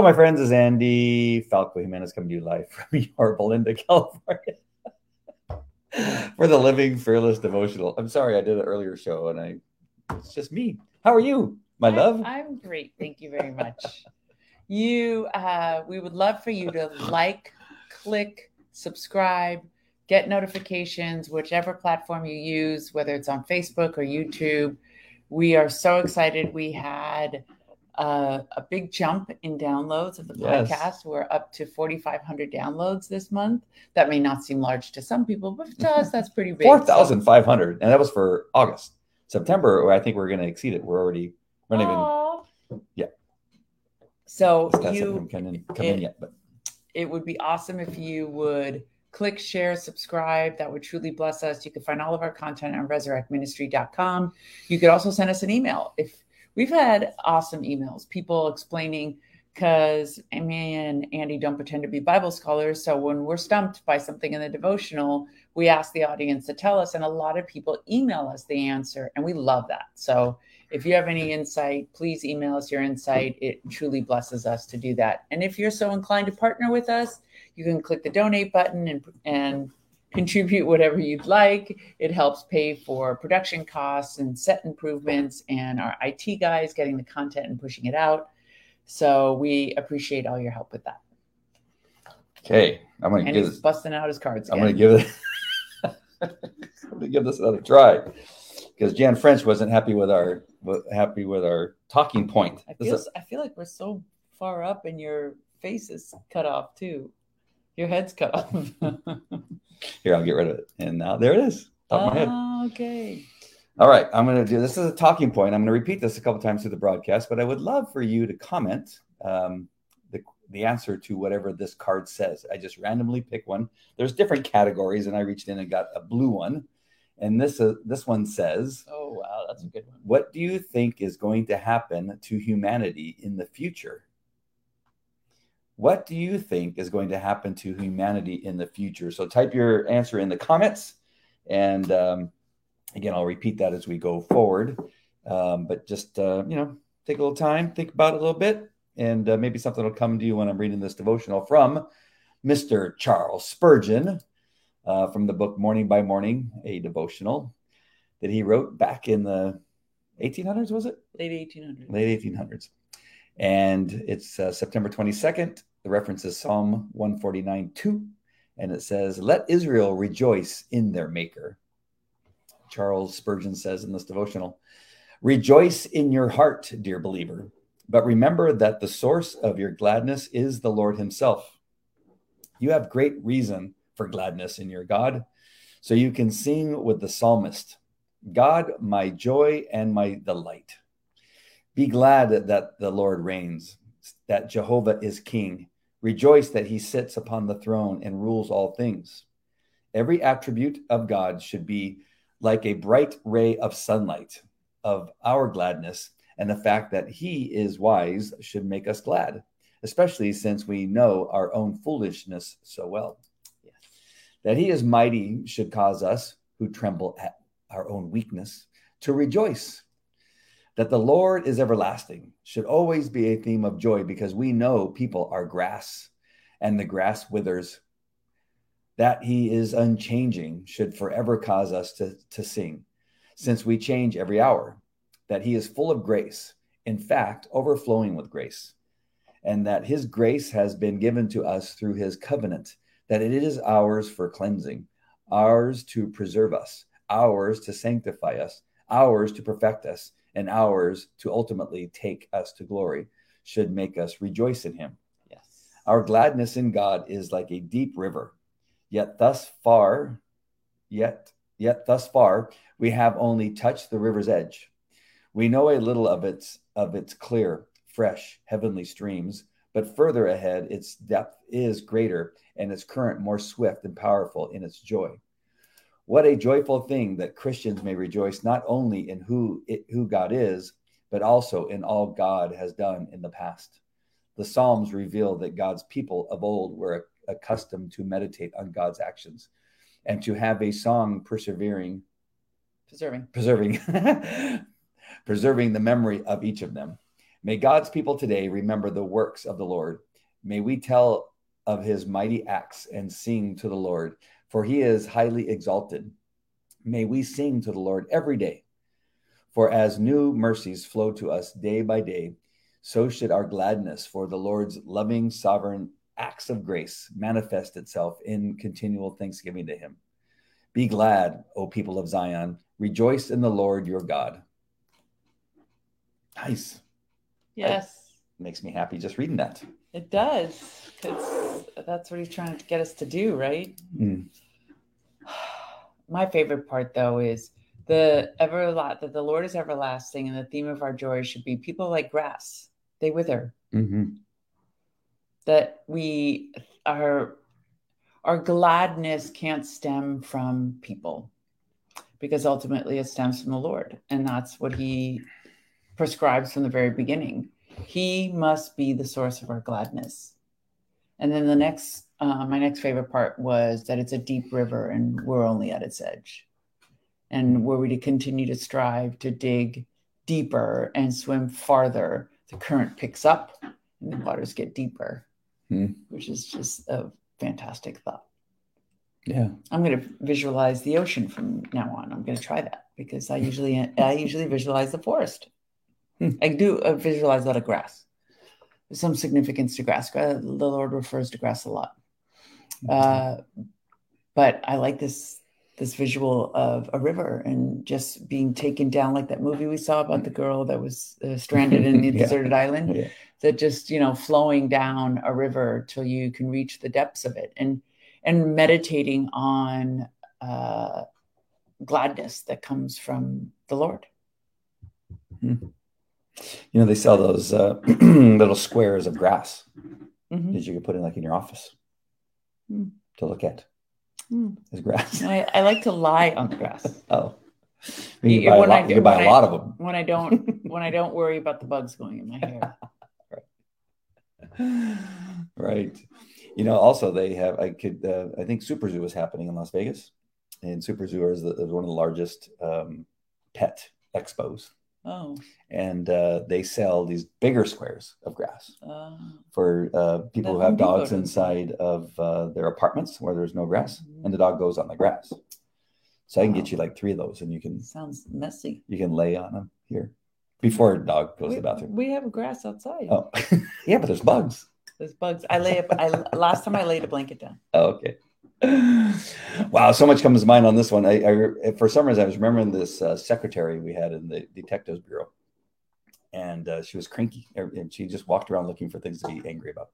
Hello, my friends. Is Andy Falco Jimenez coming to you live from Yorba Linda, California for the Living Fearless Devotional. I'm sorry I did an earlier show and I it's just me. How are you, my I'm- love? I'm great. Thank you very much. you, uh, we would love for you to like, click, subscribe, get notifications, whichever platform you use, whether it's on Facebook or YouTube. We are so excited. We had uh, a big jump in downloads of the Yes. podcast. We're up to 4,500 downloads this month. That may not seem large to some people, but to us, that's pretty big. 4,500. So- thousand five hundred, and that was for August. September, I think we're going to exceed it. We're already we're not even Yeah. So you come in, come in it- yet, but it would be awesome if you would click, share, subscribe. That would truly bless us. You can find all of our content on resurrectministry.com. You could also send us an email. If we've had awesome emails, people explaining because me and Andy don't pretend to be Bible scholars. So when we're stumped by something in the devotional, we ask the audience to tell us, and a lot of people email us the answer, and we love that. So if you have any insight, please email us your insight. It truly blesses us to do that. And if you're so inclined to partner with us, you can click the donate button and and contribute whatever you'd like. It helps pay for production costs and set improvements and our IT guys getting the content and pushing it out. So we appreciate all your help with that. okay, I'm going to And give he's this. busting out his cards I'm going to give it. I'm to give this another try because Jan French wasn't happy with our happy with our talking point. I feel is- I feel like we're so far up and your face is cut off too. Your head's cut off. here, I'll get rid of it, and now there it is. Top of my head. Oh, okay. All right, I'm going to do this is a talking point. I'm going to repeat this a couple times through the broadcast, but I would love for you to comment um, the the answer to whatever this card says. I just randomly pick one. There's different categories, and I reached in and got a blue one, and this uh, this one says, Oh wow, that's a good one. "What do you think is going to happen to humanity in the future?" What do you think is going to happen to humanity in the future? So type your answer in the comments, and um, again, I'll repeat that as we go forward. Um, but just uh, you know, take a little time, think about it a little bit, and uh, maybe something will come to you when I'm reading this devotional from Mr. Charles Spurgeon uh, from the book Morning by Morning, a devotional that he wrote back in the 1800s. Was it? Late 1800s. late 1800s. And it's uh, September 22nd. The reference is Psalm 149 2. And it says, Let Israel rejoice in their Maker. Charles Spurgeon says in this devotional, Rejoice in your heart, dear believer, but remember that the source of your gladness is the Lord Himself. You have great reason for gladness in your God, so you can sing with the psalmist God, my joy and my delight. Be glad that the Lord reigns, that Jehovah is king. Rejoice that he sits upon the throne and rules all things. Every attribute of God should be like a bright ray of sunlight of our gladness, and the fact that he is wise should make us glad, especially since we know our own foolishness so well. Yes. That he is mighty should cause us, who tremble at our own weakness, to rejoice that the Lord is everlasting should always be a theme of joy because we know people are grass and the grass withers. That he is unchanging should forever cause us to, to sing, since we change every hour. That he is full of grace, in fact, overflowing with grace. And that his grace has been given to us through his covenant, that it is ours for cleansing, ours to preserve us, ours to sanctify us, ours to perfect us, and ours to ultimately take us to glory, should make us rejoice in him. Yes. Our gladness in God is like a deep river. Yet thus far, yet yet thus far we have only touched the river's edge. We know a little of its of its clear, fresh, heavenly streams, but further ahead its depth is greater and its current more swift and powerful in its joy. What a joyful thing that Christians may rejoice not only in who it, who God is, but also in all God has done in the past. The Psalms reveal that God's people of old were accustomed to meditate on God's actions and to have a song persevering Preserving. preserving preserving the memory of each of them May God's people today remember the works of the Lord. May we tell of his mighty acts and sing to the Lord, for he is highly exalted. May we sing to the Lord every day. For as new mercies flow to us day by day, so should our gladness for the Lord's loving, sovereign acts of grace manifest itself in continual thanksgiving to him. Be glad, O people of Zion. Rejoice in the Lord your God. Nice. Yes. It makes me happy just reading that. It does. Because that's what he's trying to get us to do, right? Mm. My favorite part, though, is the ever lot that the Lord is everlasting, and the theme of our joy should be people like grass; they wither. Mm-hmm. That we are our gladness can't stem from people because ultimately it stems from the Lord. And that's what he prescribes from the very beginning. He must be the source of our gladness. And then the next, uh, my next favorite part was that it's a deep river and we're only at its edge. And were we to continue to strive to dig deeper and swim farther, the current picks up and the waters get deeper, Hmm. which is just a fantastic thought. Yeah. I'm going to visualize the ocean from now on. I'm going to try that because I usually I usually visualize the forest. Hmm. I do uh, visualize a lot of grass. Some significance to grass. The Lord refers to grass a lot, uh, but I like this this visual of a river and just being taken down, like that movie we saw about the girl that was uh, stranded in the Yeah. deserted island Yeah. that just you know flowing down a river till you can reach the depths of it and and meditating on uh, gladness that comes from the lord You know, they sell those uh, little squares of grass Mhm. that you can put in like in your office Hmm. to look at Hmm. as grass. I, I like to lie on the grass Oh, you can Yeah, buy, a I lot, do- you buy I- lot of them. when i don't when i don't worry about the bugs going in my hair right. You know, also they have. I could. Uh, I think Super Zoo is happening in Las Vegas, and Super Zoo is, the, is one of the largest um, pet expos, oh and uh, they sell these bigger squares of grass uh, for uh, people who have dogs inside of uh, their apartments where there's no grass, Mhm. and the dog goes on the grass. So I can get you like three of those, and you can sounds messy you can lay on them here before a dog goes we, to the bathroom. we have grass outside Oh, yeah, but there's bugs. there's bugs i lay up i last time i laid a blanket down Oh, okay. Wow, so much comes to mind on this one. I, I for some reason I was remembering this uh, secretary we had in the detectives bureau, and uh, she was cranky, and she just walked around looking for things to be angry about.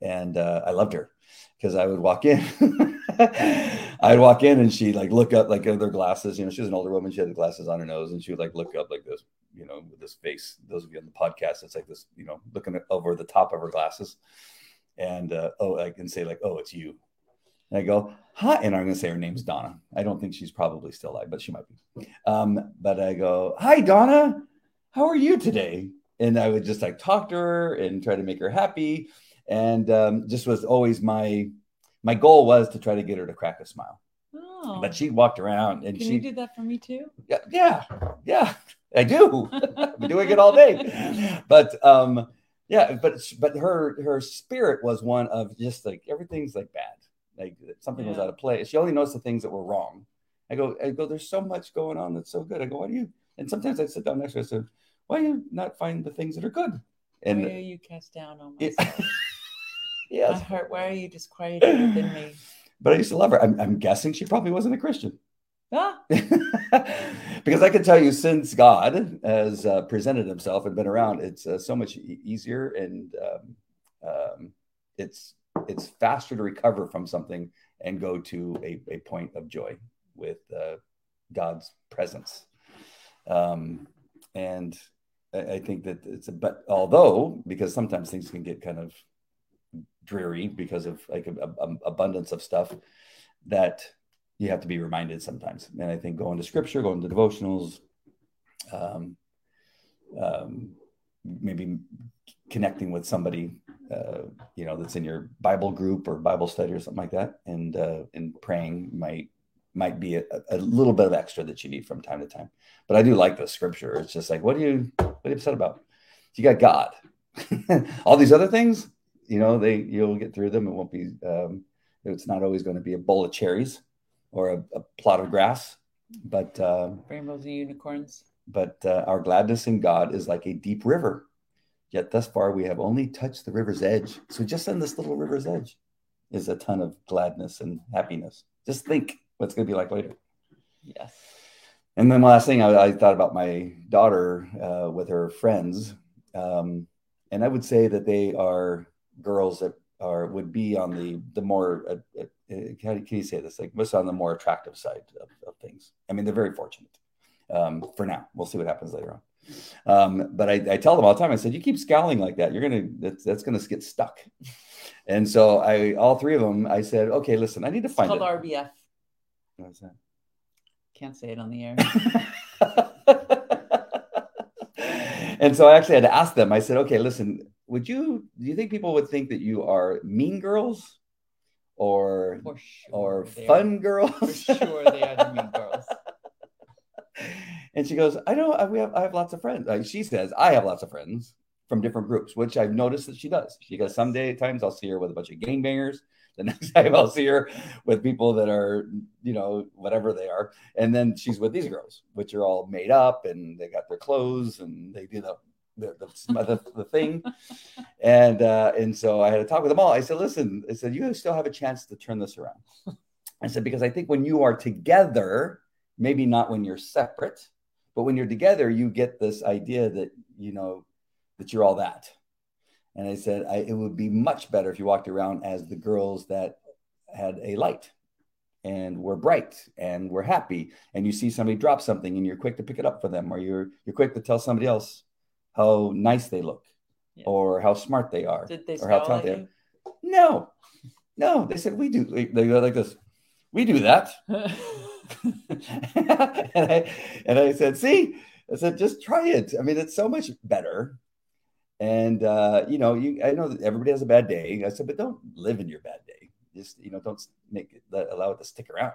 And uh, I loved her because I would walk in, I'd walk in, and she'd like look up, like other glasses. You know, she was an older woman; she had the glasses on her nose, and she would like look up like this, you know, with this face. Those of you on the podcast, it's like this, you know, looking over the top of her glasses, and uh, oh, I can say like, "Oh, it's you." And I go, hi. And I'm going to say her name's Donna. I don't think she's probably still alive, but she might be. Um, but I go, hi, Donna. How are you today? And I would just like talk to her and try to make her happy. And um, just was always my my goal was to try to get her to crack a smile. oh But she walked around and can she you do that for me too yeah, yeah, yeah, I do. I've been doing it all day. But um, yeah, but but her her spirit was one of just like everything's like bad, like something was out of place. She only noticed the things that were wrong. I go, I go. There's so much going on that's so good. I go, why do you? And sometimes I sit down next to her. I said, why do you not find the things that are good? And why are And you cast down on it- myself my yes, heart why are you disquieted within me but I used to love her. I'm, I'm guessing she probably wasn't a Christian. ah because I can tell you, since God has uh, presented Himself and been around, it's uh, so much e- easier and um, um, it's it's faster to recover from something and go to a, a point of joy with uh, God's presence. Um, and I, think that it's a but although because sometimes things can get kind of dreary because of like a, a- abundance of stuff that you have to be reminded sometimes. And I think going to scripture, going to devotionals, um, um, maybe connecting with somebody, uh, you know, that's in your Bible group or Bible study or something like that, and uh, and praying might might be a, a little bit of extra that you need from time to time. But I do like the scripture. It's just like, what are you what are you upset about? You got God. All these other things, you know, they you'll get through them. It won't be. Um, it's not always going to be a bowl of cherries or a, a plot of grass, but um, Rainbows and unicorns. but uh, our gladness in God is like a deep river. Yet thus far we have only touched the river's edge. So just on this little river's edge is a ton of gladness and happiness. Just think what's going to be like later. Yes. And then last thing, I, I thought about my daughter uh, with her friends, um, and I would say that they are girls that are would be on the the more uh, uh, how can you say this like most on the more attractive side of, of things. I mean, they're very fortunate um, for now. We'll see what happens later on. Um, but I, I, tell them all the time. I said, "You keep scowling like that, you're gonna that's, that's gonna get stuck." And so I, all three of them, I said, "Okay, listen, I need to find It's called it." RBF. What's that? Can't say it on the air. and so I actually had to ask them. I said, "Okay, listen, would you do you think people would think that you are mean girls or sure. or fun girls?" For sure, they are the mean girls. and she goes, "I know we have I have lots of friends." She says, "I have lots of friends from different groups," which I've noticed that she does. She goes, "Some day times I'll see her with a bunch of gangbangers." The next time I'll see her with people that are, you know, whatever they are. And then she's with these girls, which are all made up and they got their clothes and they do the the, the, the, thing. And uh, and so I had to talk with them all. I said, listen, I said, you still have a chance to turn this around. I said, because I think when you are together, maybe not when you're separate, but when you're together, you get this idea that, you know, that you're all that. And I said, I, it would be much better if you walked around as the girls that had a light and were bright and were happy. And you see somebody drop something and you're quick to pick it up for them, or you're you're quick to tell somebody else how nice they look Yeah. or how smart they are. Did they or how talented you? No, no. They said we do. They they go like this. We do that. and I and I said, see, I said, just try it. I mean, it's so much better. And uh, you know, you I know that everybody has a bad day. I said, but don't live in your bad day. Just you know, don't make it let, allow it to stick around.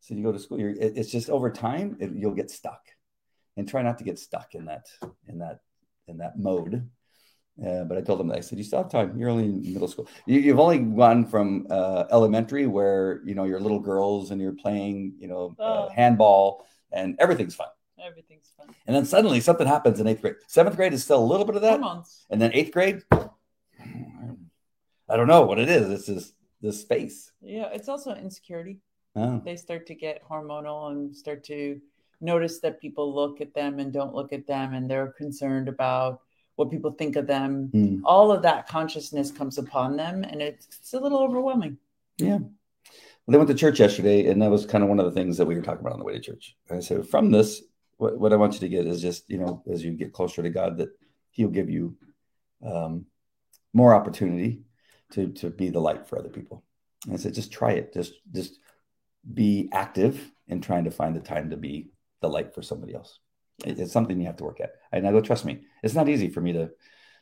So you go to school. It, it's just over time it, you'll get stuck, and try not to get stuck in that in that in that mode. Uh, but I told them, I said, you still have time. You're only in middle school. You, you've only gone from uh, elementary where, you know, you're little girls and you're playing, you know, uh, Oh. handball and everything's fun. Everything's fun. And then suddenly something happens in eighth grade. Seventh grade is still a little bit of that. And then eighth grade, I don't know what it is. It's this, this space. Yeah, it's also insecurity. Oh, They start to get hormonal and start to notice that people look at them and don't look at them, and they're concerned about what people think of them. hmm. All of that consciousness comes upon them, and it's, it's a little overwhelming. Yeah. Well, they went to church yesterday, and that was kind of one of the things that we were talking about on the way to church. And I said, from this, what, what I want you to get is just, you know, as you get closer to God, that He'll give you um, more opportunity to to be the light for other people. And I said, just try it. Just just be active in trying to find the time to be the light for somebody else. It- it's something you have to work at. And I go, trust me, it's not easy for me to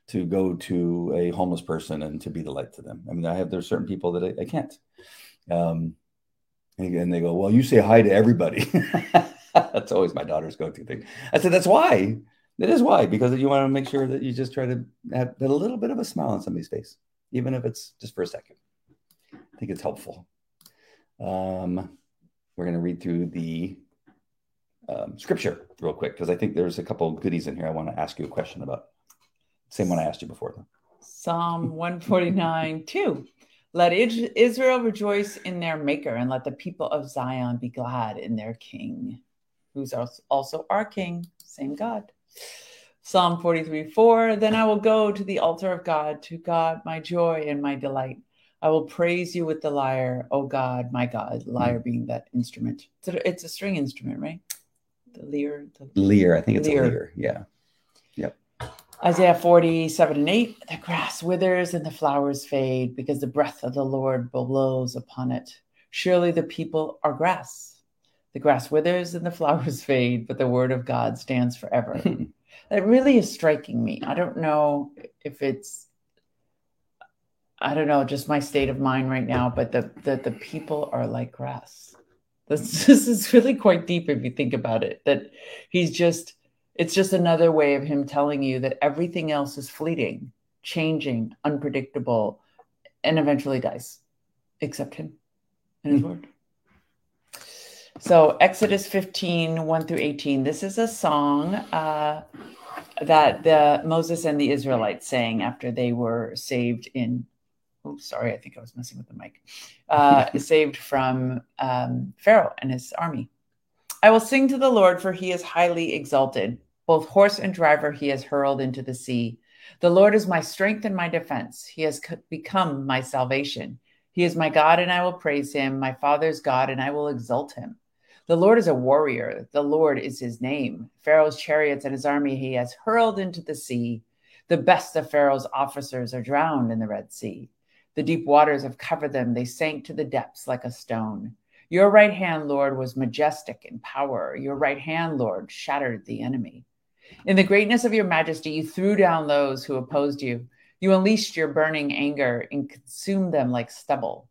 to go to a homeless person and to be the light to them. I mean, I have there's certain people that I, I can't. Um, and, they go, well, you say hi to everybody. that's always my daughter's go-to thing. I said, that's why. It is why because you want to make sure that you just try to have a little bit of a smile on somebody's face, even if it's just for a second. I think it's helpful. Um, we're going to read through the um, scripture real quick because I think there's a couple goodies in here I want to ask you a question about. Same one I asked you before. Psalm 149 2. Let Israel rejoice in their maker, and let the people of Zion be glad in their king, who's also our king, same God. Psalm 43 4. Then I will go to the altar of God, to God, my joy and my delight. I will praise you with the lyre, O God, my God. Lyre being that instrument. It's a, it's a string instrument, right? The lyre. The Lear, I think it's Lear. a lear. Yeah. Yep. Isaiah 47 and 8 the grass withers and the flowers fade because the breath of the Lord blows upon it. Surely the people are grass. The grass withers and the flowers fade, but the word of God stands forever. that really is striking me. I don't know if it's, I don't know, just my state of mind right now, but the, the, the people are like grass. This, this is really quite deep if you think about it, that he's just It's just another way of him telling you that everything else is fleeting, changing, unpredictable, and eventually dies, except him and his mm-hmm. word. So, Exodus 15, 1 through 18. This is a song uh, that the Moses and the Israelites sang after they were saved in. Oh, sorry, I think I was messing with the mic. Uh, saved from um, Pharaoh and his army. I will sing to the Lord, for he is highly exalted. Both horse and driver he has hurled into the sea. The Lord is my strength and my defense. He has become my salvation. He is my God, and I will praise him, my Father's God, and I will exalt him. The Lord is a warrior. The Lord is his name. Pharaoh's chariots and his army he has hurled into the sea. The best of Pharaoh's officers are drowned in the Red Sea. The deep waters have covered them. They sank to the depths like a stone. Your right hand, Lord, was majestic in power. Your right hand, Lord, shattered the enemy. In the greatness of your majesty, you threw down those who opposed you. You unleashed your burning anger and consumed them like stubble.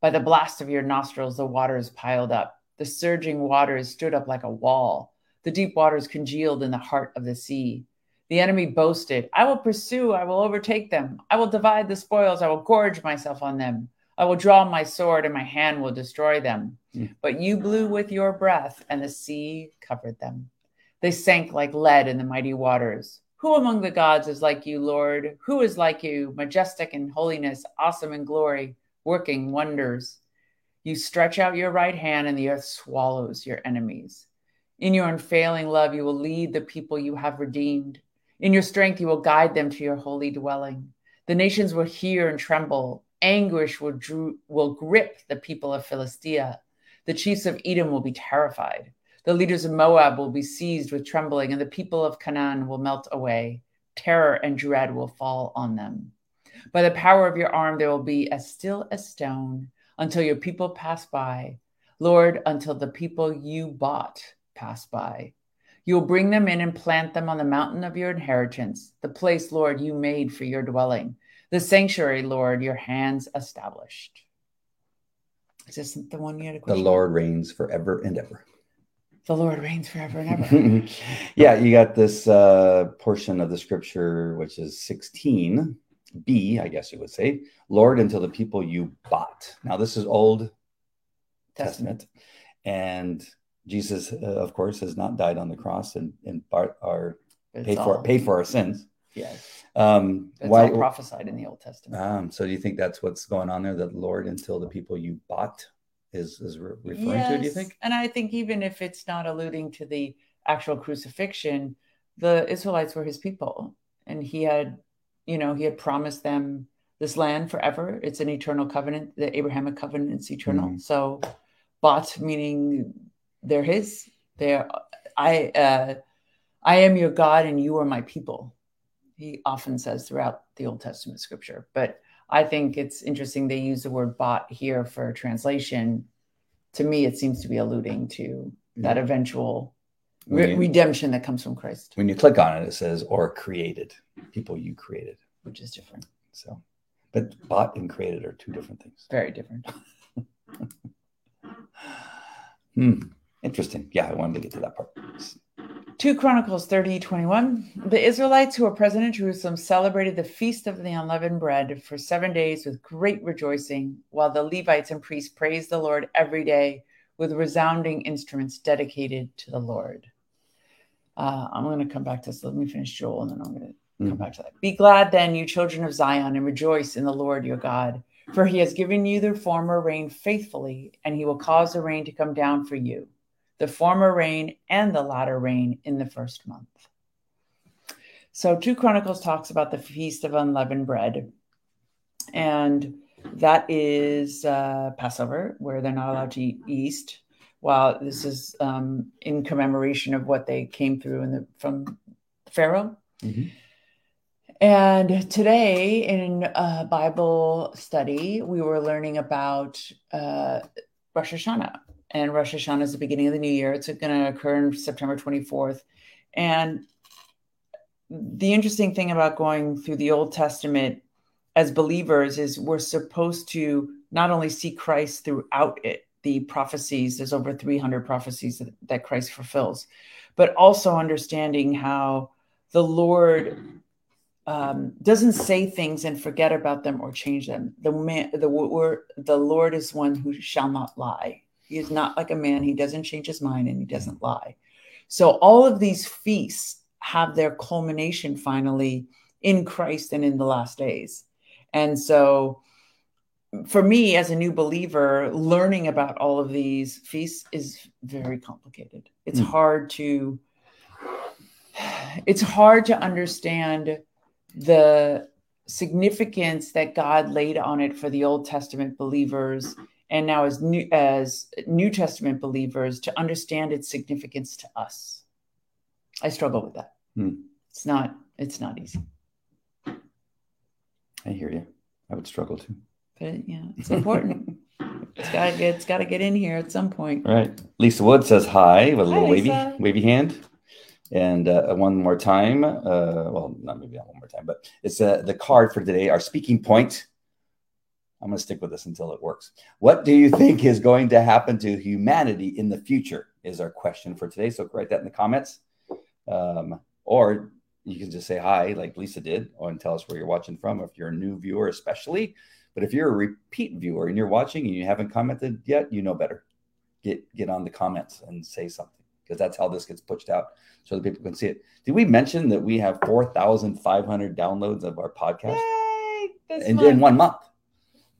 By the blast of your nostrils, the waters piled up. The surging waters stood up like a wall. The deep waters congealed in the heart of the sea. The enemy boasted, I will pursue, I will overtake them. I will divide the spoils, I will gorge myself on them. I will draw my sword, and my hand will destroy them. Mm. But you blew with your breath, and the sea covered them. They sank like lead in the mighty waters. Who among the gods is like you, Lord? Who is like you, majestic in holiness, awesome in glory, working wonders? You stretch out your right hand, and the earth swallows your enemies. In your unfailing love, you will lead the people you have redeemed. In your strength, you will guide them to your holy dwelling. The nations will hear and tremble. Anguish will, drew, will grip the people of Philistia. The chiefs of Edom will be terrified. The leaders of Moab will be seized with trembling, and the people of Canaan will melt away. Terror and dread will fall on them. By the power of your arm, they will be as still as stone until your people pass by. Lord, until the people you bought pass by. You will bring them in and plant them on the mountain of your inheritance, the place, Lord, you made for your dwelling, the sanctuary, Lord, your hands established. Is this the one you had a question? The Lord reigns forever and ever the Lord reigns forever and ever. yeah, you got this uh, portion of the scripture, which is 16b, I guess you would say, Lord, until the people you bought. Now, this is Old Testament, Testament and Jesus, uh, of course, has not died on the cross and, and our paid for paid for our sins. Yes. Um, it's why, all prophesied in the Old Testament. Um, so do you think that's what's going on there? That Lord, until the people you bought is is re- referring yes. to. Do you think? And I think even if it's not alluding to the actual crucifixion, the Israelites were his people, and he had, you know, he had promised them this land forever. It's an eternal covenant. The Abrahamic covenant is eternal. Mm-hmm. So, bought meaning they're his. They're I. Uh, I am your God, and you are my people. He often says throughout the Old Testament scripture, but I think it's interesting they use the word bought here for translation. To me, it seems to be alluding to that eventual re- you, redemption that comes from Christ. When you click on it, it says or created, people you created, which is different. So, but bought and created are two different things. Very different. hmm. Interesting. Yeah, I wanted to get to that part. 2 Chronicles 30 21. The Israelites who were present in Jerusalem celebrated the feast of the unleavened bread for seven days with great rejoicing, while the Levites and priests praised the Lord every day with resounding instruments dedicated to the Lord. Uh, I'm going to come back to this. Let me finish Joel and then I'm going to mm. come back to that. Be glad then, you children of Zion, and rejoice in the Lord your God, for he has given you the former rain faithfully, and he will cause the rain to come down for you the former rain and the latter rain in the first month. So, 2 Chronicles talks about the Feast of Unleavened Bread. And that is uh, Passover, where they're not allowed to eat yeast. While this is um, in commemoration of what they came through in the, from Pharaoh. Mm-hmm. And today in a Bible study, we were learning about uh, Rosh Hashanah, and Rosh Hashanah is the beginning of the new year. It's going to occur in September 24th. And the interesting thing about going through the Old Testament as believers is we're supposed to not only see Christ throughout it, the prophecies, there's over 300 prophecies that, that Christ fulfills, but also understanding how the Lord um, doesn't say things and forget about them or change them. The man, the the Lord is one who shall not lie. He is not like a man. He doesn't change his mind and he doesn't lie. So all of these feasts have their culmination finally in Christ and in the last days. And so for me as a new believer, learning about all of these feasts is very complicated. It's mm. hard to it's hard to understand the significance that God laid on it for the Old Testament believers and now as new as New Testament believers to understand its significance to us. I struggle with that. Hmm. It's not it's not easy. I hear you. I would struggle too. But yeah, it's important. it's gotta get it's gotta get in here at some point. right Lisa Wood says hi with a little hi, wavy wavy hand. And uh, one more time, uh, well, not maybe not one more time, but it's uh, the card for today, our speaking point. I'm going to stick with this until it works. What do you think is going to happen to humanity in the future? Is our question for today. So write that in the comments. Um, or you can just say hi, like Lisa did, and tell us where you're watching from. If you're a new viewer, especially, but if you're a repeat viewer and you're watching and you haven't commented yet, you know better. Get get on the comments and say something because that's how this gets pushed out so that people can see it. Did we mention that we have 4,500 downloads of our podcast Yay, in, in, one month?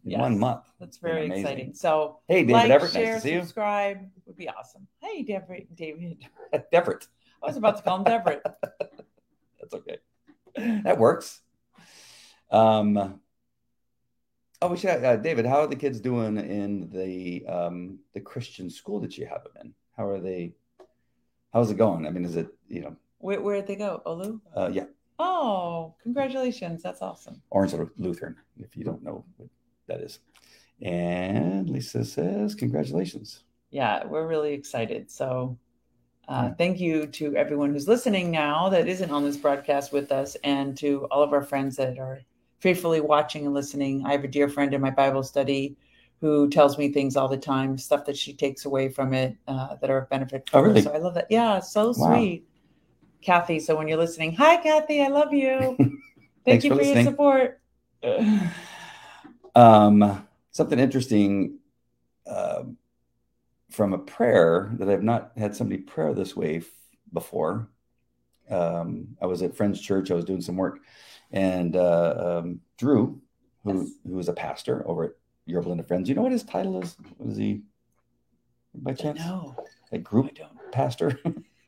In yes, one month. That's very exciting. So, hey, David like, Everett, share, nice to see subscribe you. would be awesome. Hey, David. David. Everett. I was about to call him Everett. that's okay. That works. Um, oh, we should, uh, David. How are the kids doing in the um, the Christian school that you have them in? How are they? How's it going? I mean, is it you know? Where where did they go? Olu. Uh, yeah. Oh, congratulations! That's awesome. Orange Lutheran, if you don't know that is. And Lisa says, congratulations. Yeah, we're really excited. So uh, thank you to everyone who's listening now that isn't on this broadcast with us, and to all of our friends that are faithfully watching and listening. I have a dear friend in my Bible study who tells me things all the time, stuff that she takes away from it uh, that are of benefit for oh, really? her. So I love that. Yeah, so wow. sweet. Kathy, so when you're listening, hi, Kathy, I love you. Thank you for, for your support. Um, something interesting uh, from a prayer that I've not had somebody pray this way f- before. Um, I was at Friends Church. I was doing some work, and uh, um, Drew, who yes. who is a pastor over at Your Yorba Friends. You know what his title is? Was he by chance? No. A group pastor.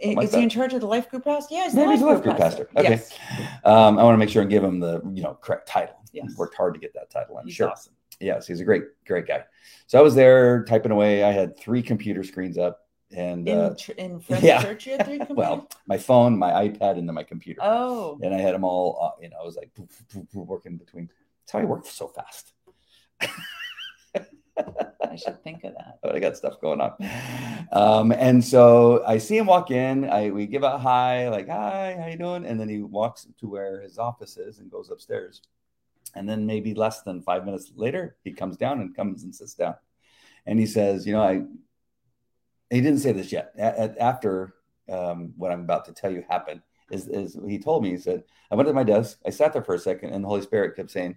is like he in charge of the life group house? Yeah, he's the life, life, group pastor. pastor. Okay. Yes. Um, I want to make sure and give him the you know correct title. Yes. Worked hard to get that title. I'm he's sure. Awesome. Yes, he's a great great guy. So I was there typing away. I had three computer screens up. And in, uh, in yeah. Church, you had three well, my phone, my iPad, and then my computer. Oh, and I had them all. Uh, you know, I was like poof, poof, poof, working between. That's how I worked so fast. I should think of that. But I got stuff going on. Um, and so I see him walk in. I we give a hi, like hi, how you doing? And then he walks to where his office is and goes upstairs. And then maybe less than five minutes later, he comes down and comes and sits down. And he says, you know, I. He didn't say this yet. A- after um, what I'm about to tell you happened, is, is he told me he said I went to my desk, I sat there for a second, and the Holy Spirit kept saying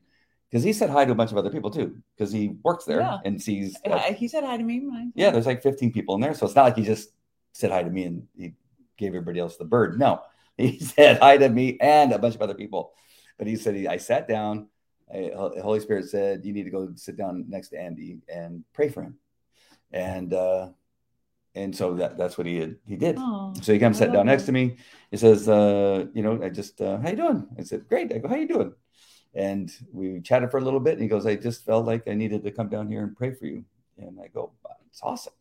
because he said hi to a bunch of other people too because he works there yeah. and sees uh, he said hi to me mine. yeah there's like 15 people in there so it's not like he just said hi to me and he gave everybody else the bird no he said hi to me and a bunch of other people but he said he, i sat down I, holy spirit said you need to go sit down next to andy and pray for him and uh and so that, that's what he did. He did. Oh, so he comes sat down next to me. He says, uh, "You know, I just uh, how you doing?" I said, "Great." I go, "How you doing?" And we chatted for a little bit. And he goes, I just felt like I needed to come down here and pray for you. And I go, it's awesome.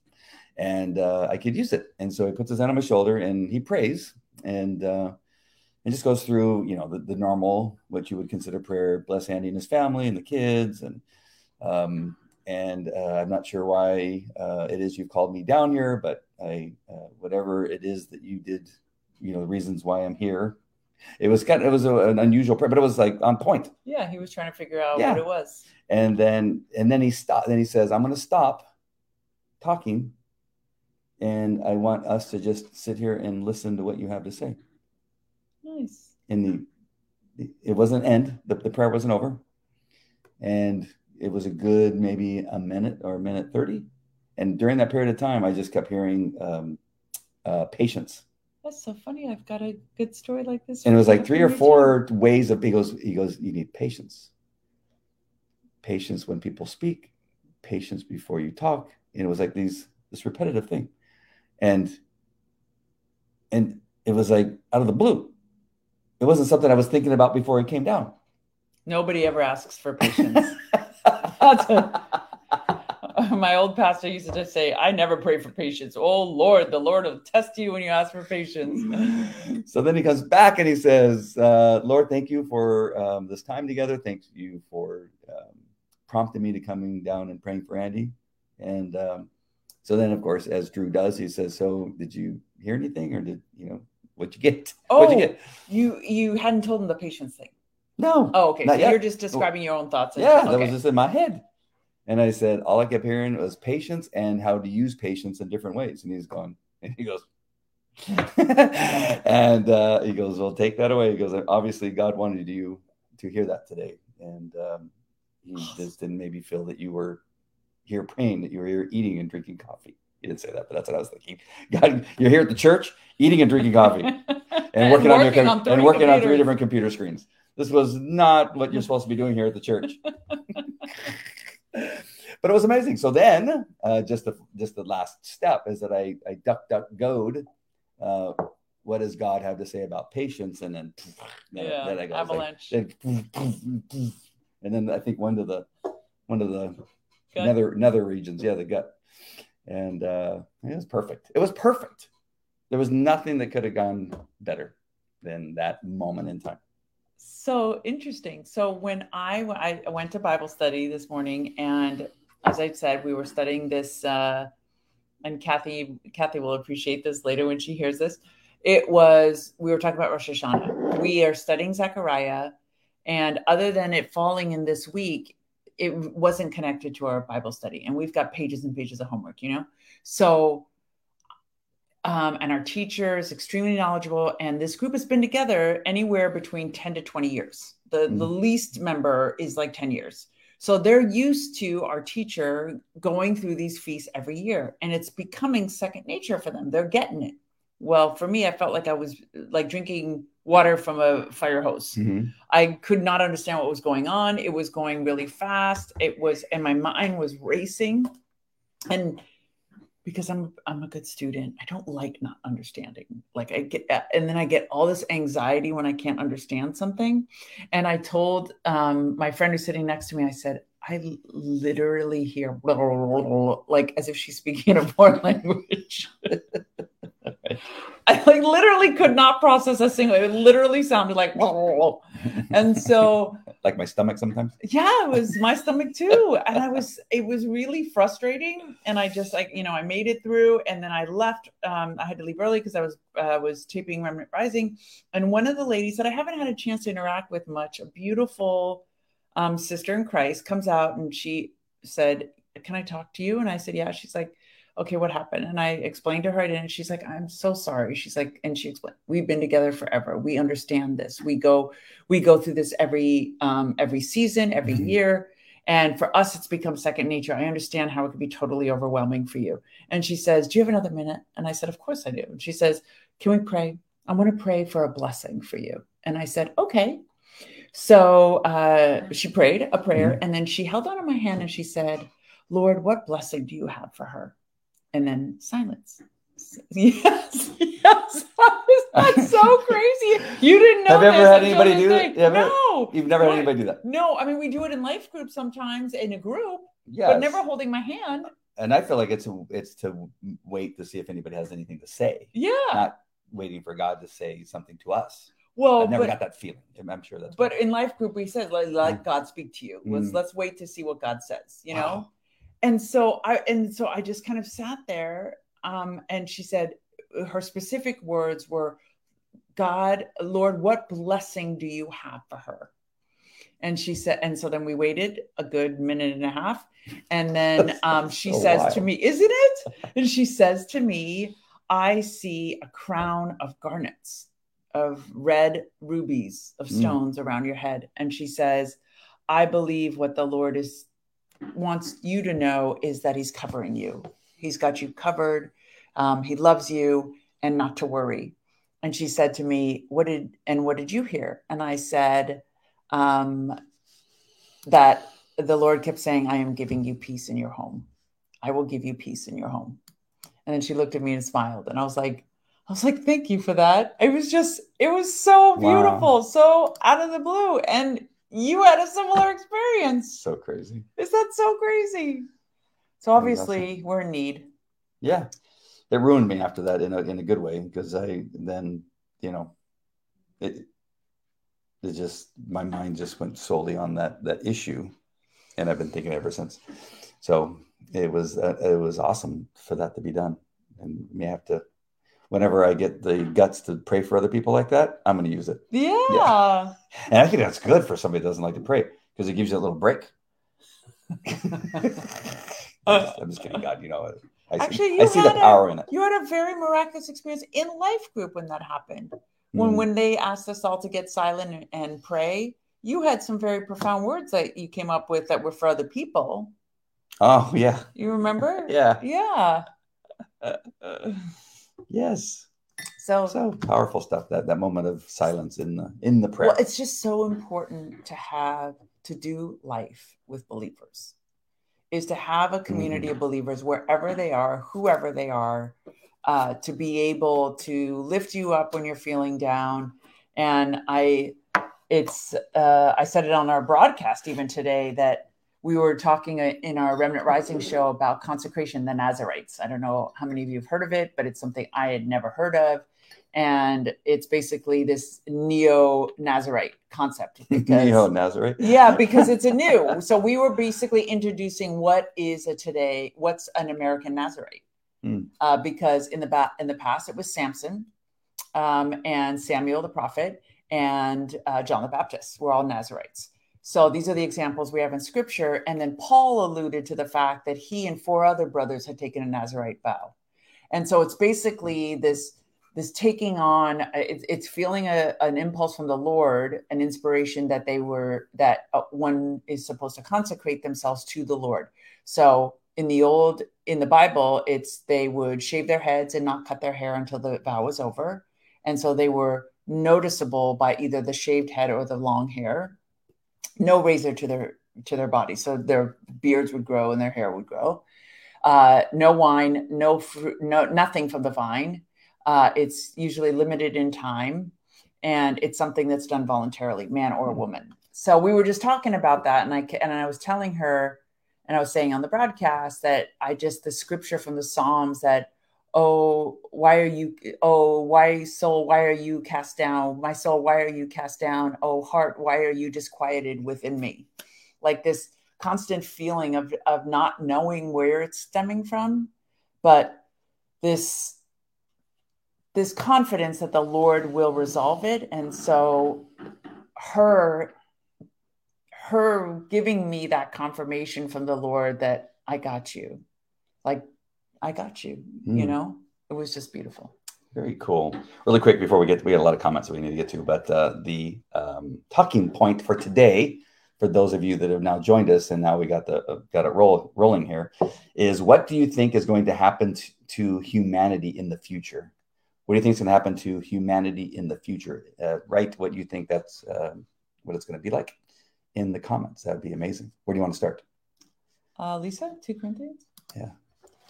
And uh, I could use it. And so he puts his hand on my shoulder and he prays and uh, and just goes through, you know, the, the normal, what you would consider prayer, bless Andy and his family and the kids. And um, and uh, I'm not sure why uh, it is you've called me down here, but I, uh, whatever it is that you did, you know, the reasons why I'm here, it was kind of, it was a, an unusual prayer, but it was like on point. Yeah, he was trying to figure out yeah. what it was. And then and then he stopped. Then he says, "I'm going to stop talking and I want us to just sit here and listen to what you have to say. Nice. In the, it wasn't end. The, the prayer wasn't over, and it was a good maybe a minute or a minute thirty. And during that period of time, I just kept hearing um, uh, patience. That's so funny. I've got a good story like this. And it was like three or four ways of he goes, he goes, you need patience. Patience when people speak, patience before you talk. And it was like these this repetitive thing. And and it was like out of the blue. It wasn't something I was thinking about before it came down. Nobody ever asks for patience. a, my old pastor used to just say, I never pray for patience. Oh Lord, the Lord will test you when you ask for patience. so then he comes back and he says, uh, Lord, thank you for um, this time together. Thank you for um, prompting me to coming down and praying for Andy. And um, so then, of course, as Drew does, he says, "So, did you hear anything, or did you know what you get? Oh, What'd you get? You you hadn't told him the patience thing. No. Oh, okay. So yet. you're just describing your own thoughts. Yeah, okay. that was just in my head. And I said, all I kept hearing was patience and how to use patience in different ways. And he's gone, and he goes, and uh, he goes, well, take that away. He goes, obviously, God wanted you to hear that today, and um, he just didn't maybe feel that you were here praying, that you were here eating and drinking coffee. He didn't say that, but that's what I was thinking. God, you're here at the church, eating and drinking coffee, and, working, on your on and working on three different computer screens. This was not what you're supposed to be doing here at the church. but it was amazing. So then, uh, just the just the last step is that I I duck duck goad. Uh, what does God have to say about patience? And then, yeah, then I go, it's like- avalanche. then- and then I think one to the one of the nether nether regions, yeah, the gut, and uh, it was perfect. It was perfect. There was nothing that could have gone better than that moment in time. So interesting. So when I, I went to Bible study this morning, and as I said, we were studying this, uh, and Kathy Kathy will appreciate this later when she hears this. It was we were talking about Rosh Hashanah. We are studying Zechariah, and other than it falling in this week, it wasn't connected to our Bible study, and we've got pages and pages of homework, you know. So um, and our teacher is extremely knowledgeable. And this group has been together anywhere between 10 to 20 years. The, the least member is like 10 years. So they're used to our teacher going through these feasts every year, and it's becoming second nature for them. They're getting it. Well, for me, I felt like I was like drinking water from a fire hose. I could not understand what was going on. It was going really fast. It was, and my mind was racing. And because I'm I'm a good student, I don't like not understanding. Like I get, and then I get all this anxiety when I can't understand something. And I told um, my friend who's sitting next to me, I said, I literally hear like as if she's speaking in a foreign language. I like literally could not process a single. It literally sounded like, and so like my stomach sometimes. yeah, it was my stomach too. And I was, it was really frustrating. And I just like, you know, I made it through and then I left. Um, I had to leave early because I was, uh, was taping Remnant Rising. And one of the ladies that I haven't had a chance to interact with much, a beautiful um, sister in Christ, comes out and she said, Can I talk to you? And I said, Yeah. She's like, Okay, what happened? And I explained to her, and she's like, I'm so sorry. She's like, and she explained, We've been together forever. We understand this. We go, we go through this every um, every season, every Mhm. year. And for us, it's become second nature. I understand how it could be totally overwhelming for you. And she says, Do you have another minute? And I said, Of course I do. And she says, Can we pray? I want to pray for a blessing for you. And I said, Okay. So uh, she prayed a prayer and then she held onto my hand and she said, Lord, what blessing do you have for her? And then silence. Yes, yes. That's so crazy. You didn't know. Have you ever had anybody do that? You no, you've never had anybody do that. no. I mean, we do it in life groups sometimes in a group, Yeah. but never holding my hand. And I feel like it's it's to wait to see if anybody has anything to say, Yeah. not waiting for God to say something to us. Well, I've never but got that feeling. I'm sure that's. but in life group we said let, let god speak to you let's Mm. let's wait to see what god says you know Wow. And so i and so i just kind of sat there um and she said her specific words were god lord what blessing do you have for her And she said, and so then we waited a good minute and a half. And then um, she so says wild. to me, Isn't it? And she says to me, I see a crown of garnets, of red rubies, of Mm. stones around your head. And she says, I believe what the Lord is wants you to know is that He's covering you. He's got you covered. Um, he loves you, and not to worry. And she said to me, "What did and what did you hear?" And I said um, that the Lord kept saying, "I am giving you peace in your home. I will give you peace in your home." And then she looked at me and smiled, and I was like, "I was like, thank you for that." It was just, it was so Wow. beautiful, so out of the blue, and you had a similar experience. So crazy. Is that so crazy? So obviously, we're in need. Yeah. It ruined me after that in a in a good way because I then, you know, it it just my mind just went solely on that that issue and I've been thinking ever since. So it was uh, it was awesome for that to be done. And may have to whenever I get the guts to pray for other people like that, I'm going to use it. Yeah. yeah. And I think that's good for somebody that doesn't like to pray because it gives you a little break. I'm, just, I'm just kidding, God. You know, I see, Actually, you I see the had a- power in it. You had a very miraculous experience in life group when that happened. When Mm. when they asked us all to get silent and, and pray, you had some very profound words that you came up with that were for other people. Oh yeah, You remember? yeah, Yeah. Yes. So, So powerful stuff. That that moment of silence in the in the prayer. well, it's just so important to have to do life with believers. Is to have a community Mm-hmm. of believers wherever they are, whoever they are, uh, to be able to lift you up when you're feeling down. And I, it's, uh, I said it on our broadcast even today that we were talking uh, in our Remnant Rising show about consecration, the Nazarites. I don't know how many of you have heard of it, but it's something I had never heard of. And it's basically this neo Nazarite concept. Neo Nazareth. yeah, because it's a new. So we were basically introducing what is a today, what's an American Nazarite. Hmm. Uh, because in the ba- in the past it was Samson, um, and Samuel the prophet, and uh, John the Baptist were all Nazarites. So these are the examples we have in Scripture. And then Paul alluded to the fact that he and four other brothers had taken a Nazarite vow, and so it's basically this this taking on it's, it's feeling a, an impulse from the lord an inspiration that they were that uh, one is supposed to consecrate themselves to the lord. So in the old in the bible it's they would shave their heads and not cut their hair until the vow was over. And so they were noticeable by either the shaved head or the long hair no razor to their to their body. So their beards would grow and their hair would grow. Uh, no wine no fruit no nothing from the vine. Uh, it's usually limited in time and it's something that's done voluntarily, man or woman. So we were just talking about that, and I and I was telling her, and I was saying on the broadcast that I just the scripture from the Psalms that, oh, why are you, oh, why soul, why are you cast down, my soul, why are you cast down, oh heart, why are you disquieted within me, like this constant feeling of of not knowing where it's stemming from, but this this confidence that the Lord will resolve it. And so her her giving me that confirmation from the Lord that I got you. Like I got you, you Mm. know? It was just beautiful. Very cool. Really quick before we get, we got a lot of comments that we need to get to, but uh, the um, talking point for today, for those of you that have now joined us, and now we got the uh, got it roll rolling here, is what do you think is going to happen t- to humanity in the future? What do you think is going to happen to humanity in the future? Uh, write what you think that's um what it's going to be like in the comments. That would be amazing. Where do you want to start? Uh, Lisa, 2 Corinthians?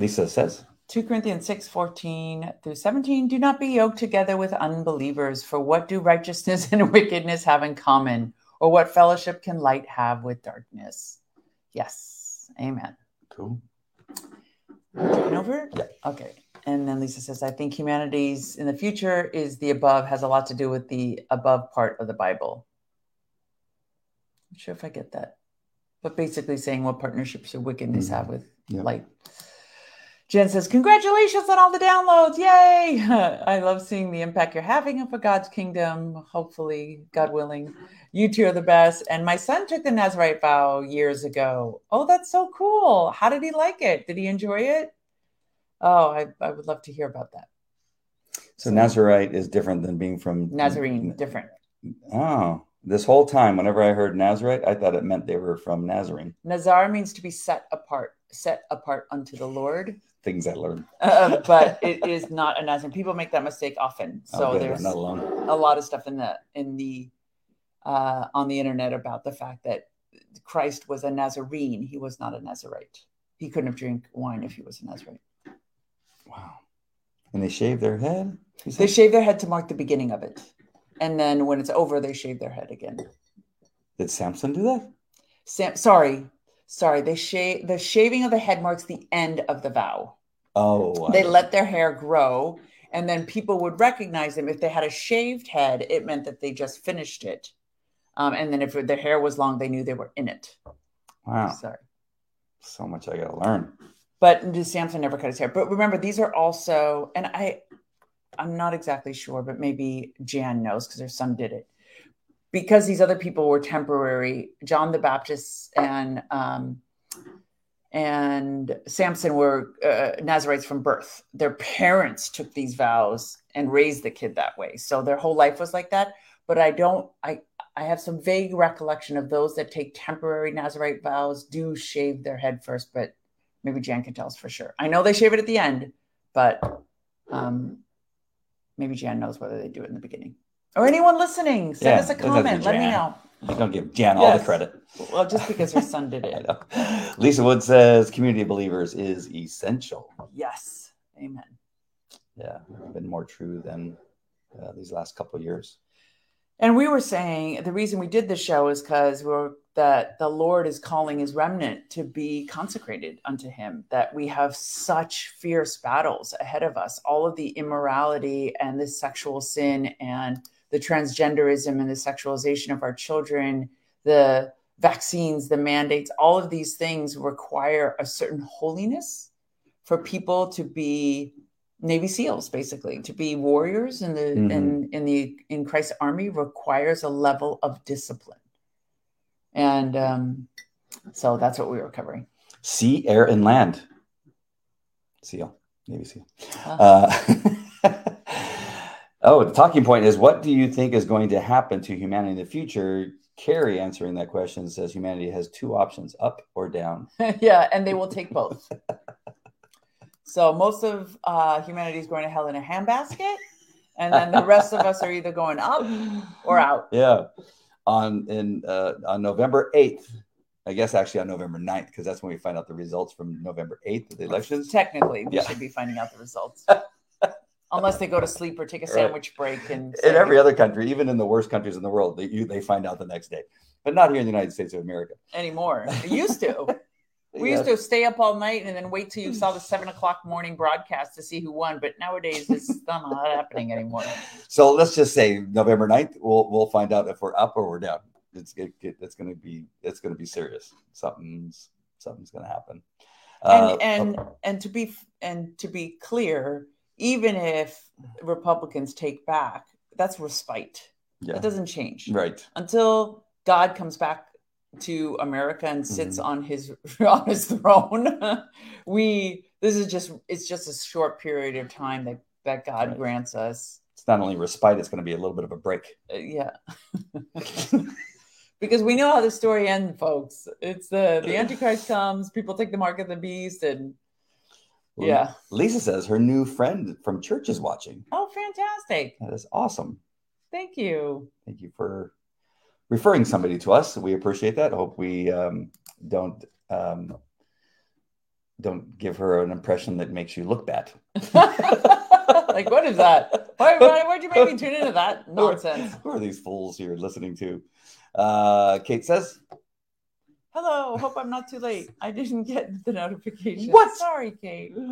Lisa says, 2 Corinthians 6, 14 through 17. Do not be yoked together with unbelievers, for what do righteousness and wickedness have in common? Or what fellowship can light have with darkness? Yes. Amen. "Cool." Taking over? Yeah. Okay. And then Lisa says, I think humanities in the future is the above has a lot to do with the above part of the Bible. I'm sure if I get that. But basically saying what partnerships should wickedness Mhm. have with Yeah. light. Jen says, Congratulations on all the downloads. Yay. I love seeing the impact you're having for God's kingdom. Hopefully, God willing, you two are the best. And my son took the Nazarite vow years ago. Oh, that's so cool. How did he like it? Did he enjoy it? Oh, I, I would love to hear about that. So, Nazarite is different than being from Nazarene, different. Oh, this whole time, whenever I heard Nazarite, I thought it meant they were from Nazarene. Nazar means to be set apart, set apart unto the Lord things I learned. uh, but it is not a Nazarene. People make that mistake often. Oh, so oh, there's a lot of stuff in the in the uh, on the internet about the fact that Christ was a Nazarene. He was not a Nazarite. He couldn't have drank wine if he was a Nazarite. Wow. And they shave their head? They shave their head to mark the beginning of it. And then when it's over, they shave their head again. Did Samson do that? Sam, sorry, sorry, they shave the shaving of the head marks the end of the vow. Oh, they let their hair grow, and then people would recognize them. If they had a shaved head, it meant that they just finished it. Um, and then if their hair was long, they knew they were in it. Wow. Sorry. So much I got to learn. But Samson never cut his hair. But remember, these are also, and I, I'm not exactly sure, but maybe Jan knows because her son did it because these other people were temporary, John the Baptist and um, and Samson were uh, Nazarites from birth. Their parents took these vows and raised the kid that way, so their whole life was like that. But I don't. I I have some vague recollection of those that take temporary Nazarite vows do shave their head first, but maybe Jan can tell us for sure. I know they shave it at the end, but um, maybe Jan knows whether they do it in the beginning. Or anyone listening, send yeah, us a comment. Let me know. Don't give Jan yes. all the credit. Well, just because her son did it. Lisa Wood says community of believers is essential. Yes. Amen. Yeah, been more true than uh, these last couple years. And we were saying the reason we did this show is because we're that the Lord is calling his remnant to be consecrated unto him, that we have such fierce battles ahead of us, all of the immorality and the sexual sin and the transgenderism and the sexualization of our children, the vaccines, the mandates, all of these things require a certain holiness for people to be Navy SEALs, basically, to be warriors in the mm-hmm. in, in the in Christ's army requires a level of discipline. And um, so that's what we were covering. Sea, air, and land. SEAL, Navy SEAL. Uh, Oh, the talking point is what do you think is going to happen to humanity in the future? Carrie answering that question says humanity has two options, up or down. yeah, and they will take both. so most of uh, humanity is going to hell in a handbasket, and then the rest of us are either going up or out. Yeah. On in uh, on November 8th, I guess actually on November 9th, because that's when we find out the results from November 8th of the elections. Technically, we yeah. should be finding out the results unless they go to sleep or take a sandwich right. break. And in every other country, even in the worst countries in the world, they you, they find out the next day, but not here in the United States of America anymore. It used to. We yes. used to stay up all night and then wait till you saw the seven o'clock morning broadcast to see who won. But nowadays, it's not happening anymore. So let's just say November 9th, we'll we'll find out if we're up or we're down. It's it, it's going to be it's going to be serious. Something's something's going to happen. And uh, and okay. and to be and to be clear, even if Republicans take back, that's respite. Yeah. It doesn't change. Right. Until God comes back to America and sits mm-hmm. on his on his throne. we this is just it's just a short period of time that that God right. grants us. It's not only respite; it's going to be a little bit of a break. Uh, yeah, because we know how the story ends, folks. It's the the Antichrist comes, people take the mark of the beast, and yeah. Lisa says her new friend from church is watching. Oh, fantastic. That is awesome. Thank you. Thank you for referring somebody to us. We appreciate that. Hope we um, don't um, don't give her an impression that makes you look bad. like, what is that? Why, why, why'd you make me tune into that nonsense? Who are, who are these fools you're listening to? Uh, Kate says, Hello, hope I'm not too late. I didn't get the notification. What? Sorry, Kate.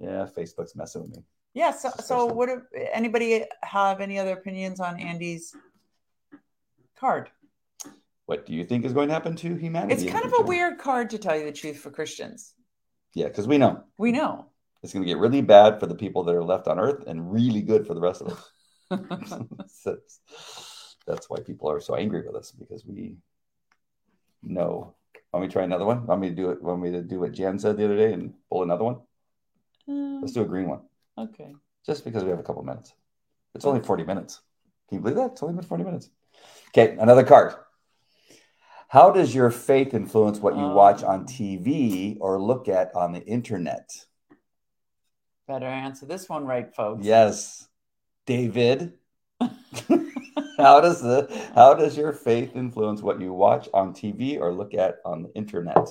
Yeah, Facebook's messing with me. Yeah. So, so what? If, anybody have any other opinions on Andy's card? What do you think is going to happen to humanity? It's kind of a weird card to tell you the truth for Christians. Yeah, because we know We know. it's going to get really bad for the people that are left on Earth, and really good for the rest of us. that's, that's why people are so angry with us because we know. Want me to try another one? Want me to do it? Want me to do what Jan said the other day and pull another one? Uh, Let's do a green one, okay. just because we have a couple minutes. It's only forty minutes. Can you believe that? It's only been forty minutes. Okay, another card. How does your faith influence what you watch on Um. TV or look at on the internet? Better answer this one right, folks. Yes, David. how does the how does your faith influence what you watch on TV or look at on the internet?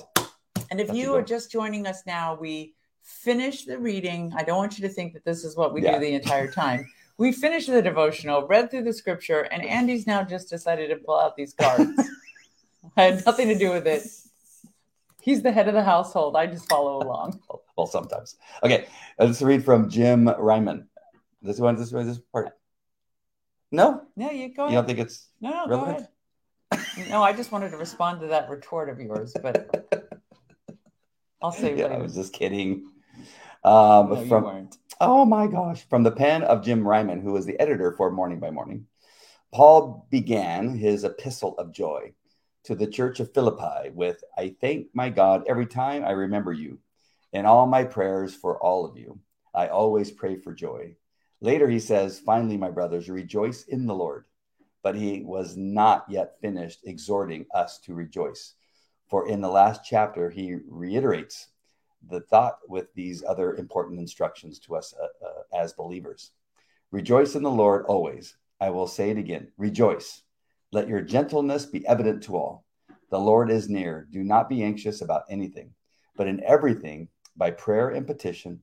And if That's you are just joining us now, we finished the reading. I don't want you to think that this is what we Yeah. do the entire time. We finished the devotional, read through the scripture, and Andy's now just decided to pull out these cards. I had nothing to do with it. He's the head of the household. I just follow along. Well, sometimes. Okay, uh, let's read from Jim Reimann. This one, this one, this part. No, No, you go you ahead. don't think it's no, no, go ahead. No, I just wanted to respond to that retort of yours, but I'll say. yeah, it I was just kidding. Um, no, you from weren't. oh my gosh, from the pen of Jim Reimann, who was the editor for Morning by Morning, Paul began his epistle of joy to the church of Philippi with, "I thank my God every time I remember you, in all my prayers for all of you. I always pray for joy." Later, he says, "Finally, my brothers, rejoice in the Lord." But he was not yet finished exhorting us to rejoice. For in the last chapter, he reiterates the thought with these other important instructions to us uh, uh, as believers. Rejoice in the Lord always. I will say it again rejoice. Let your gentleness be evident to all. The Lord is near. Do not be anxious about anything, but in everything, by prayer and petition,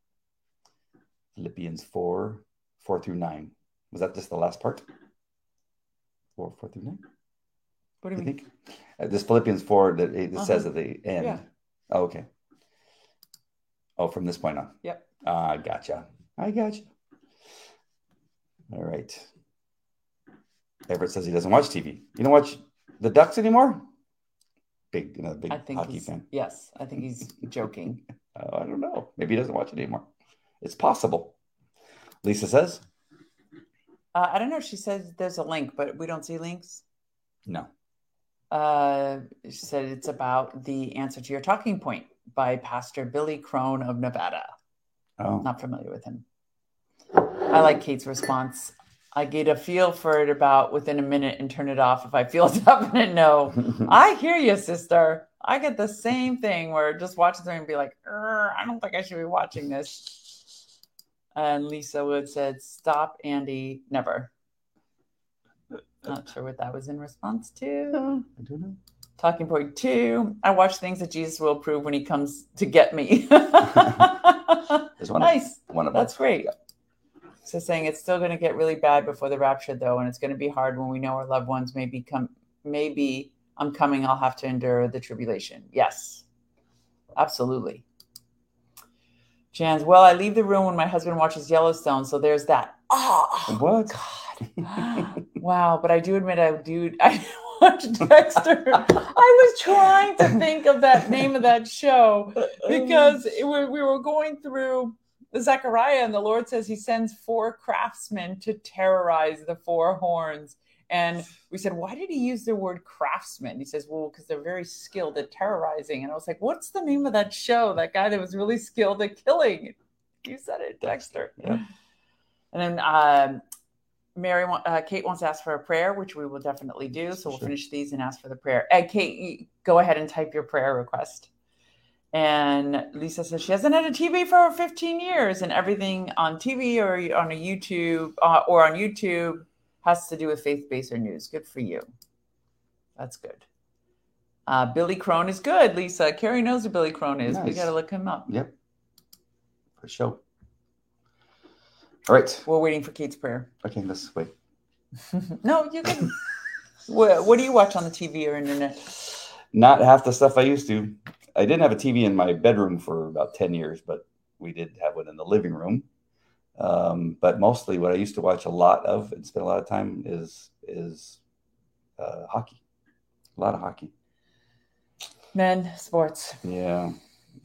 Philippians 4 4 through 9. Was that just the last part? 4 4 through 9? What do you mean? think uh, this Philippians 4 that it Uh-huh. says at the end. Yeah. Oh, okay. Oh, from this point on. Yep. Ah, gotcha. I gotcha. All right. Everett says he doesn't watch TV. You don't watch the Ducks anymore? Big, another big I think hockey fan. yes. I think he's joking. Uh, I don't know. Maybe he doesn't watch it anymore. It's possible. Lisa says Uh, I don't know. She says there's a link, but we don't see links. no. Uh, she said it's about the answer to your talking point by Pastor Billy Crone of Nevada. Oh, Not familiar with him. I like Kate's response. I get a feel for it about within a minute and turn it off if I feel definite no. I hear you, sister. I get the same thing where just watching something and be like, I don't think I should be watching this. And Lisa Wood said, Stop, Andy, never. Not sure what that was in response to. I don't know. Talking point two I watch things that Jesus will approve when he comes to get me. There's one. nice. Of, one of That's us. great. So saying it's still going to get really bad before the rapture, though, and it's going to be hard when we know our loved ones may become. Maybe I'm coming. I'll have to endure the tribulation. Yes, absolutely. Jan's. Well, I leave the room when my husband watches Yellowstone, so there's that. Oh, What? God. wow. But I do admit I do. I watched Dexter. I was trying to think of that name of that show because it, we, we were going through the Zechariah, and the Lord says He sends four craftsmen to terrorize the four horns. And we said, why did he use the word craftsman? He says, well, because they're very skilled at terrorizing. And I was like, what's the name of that show? That guy that was really skilled at killing. You said it, Dexter. Yeah. And then um, Mary, uh, Kate wants to ask for a prayer, which we will definitely do. So we'll Sure. finish these and ask for the prayer. And Kate, go ahead and type your prayer request. And Lisa says she hasn't had a TV for 15 years, and everything on TV or on a YouTube uh, or on YouTube has to do with faith-based or news. Good for you. That's good. Uh, Billy Crone is good, Lisa. Carrie knows who Billy Crone is. We got to look him up. Yep. for sure. All right. We're waiting for Kate's prayer. Okay, let's wait. no, you can. what, what do you watch on the TV or internet? Not half the stuff I used to. I didn't have a TV in my bedroom for about 10 years, but we did have one in the living room. Um, but mostly what I used to watch a lot of and spend a lot of time is is uh, hockey. A lot of hockey. Men sports. Yeah.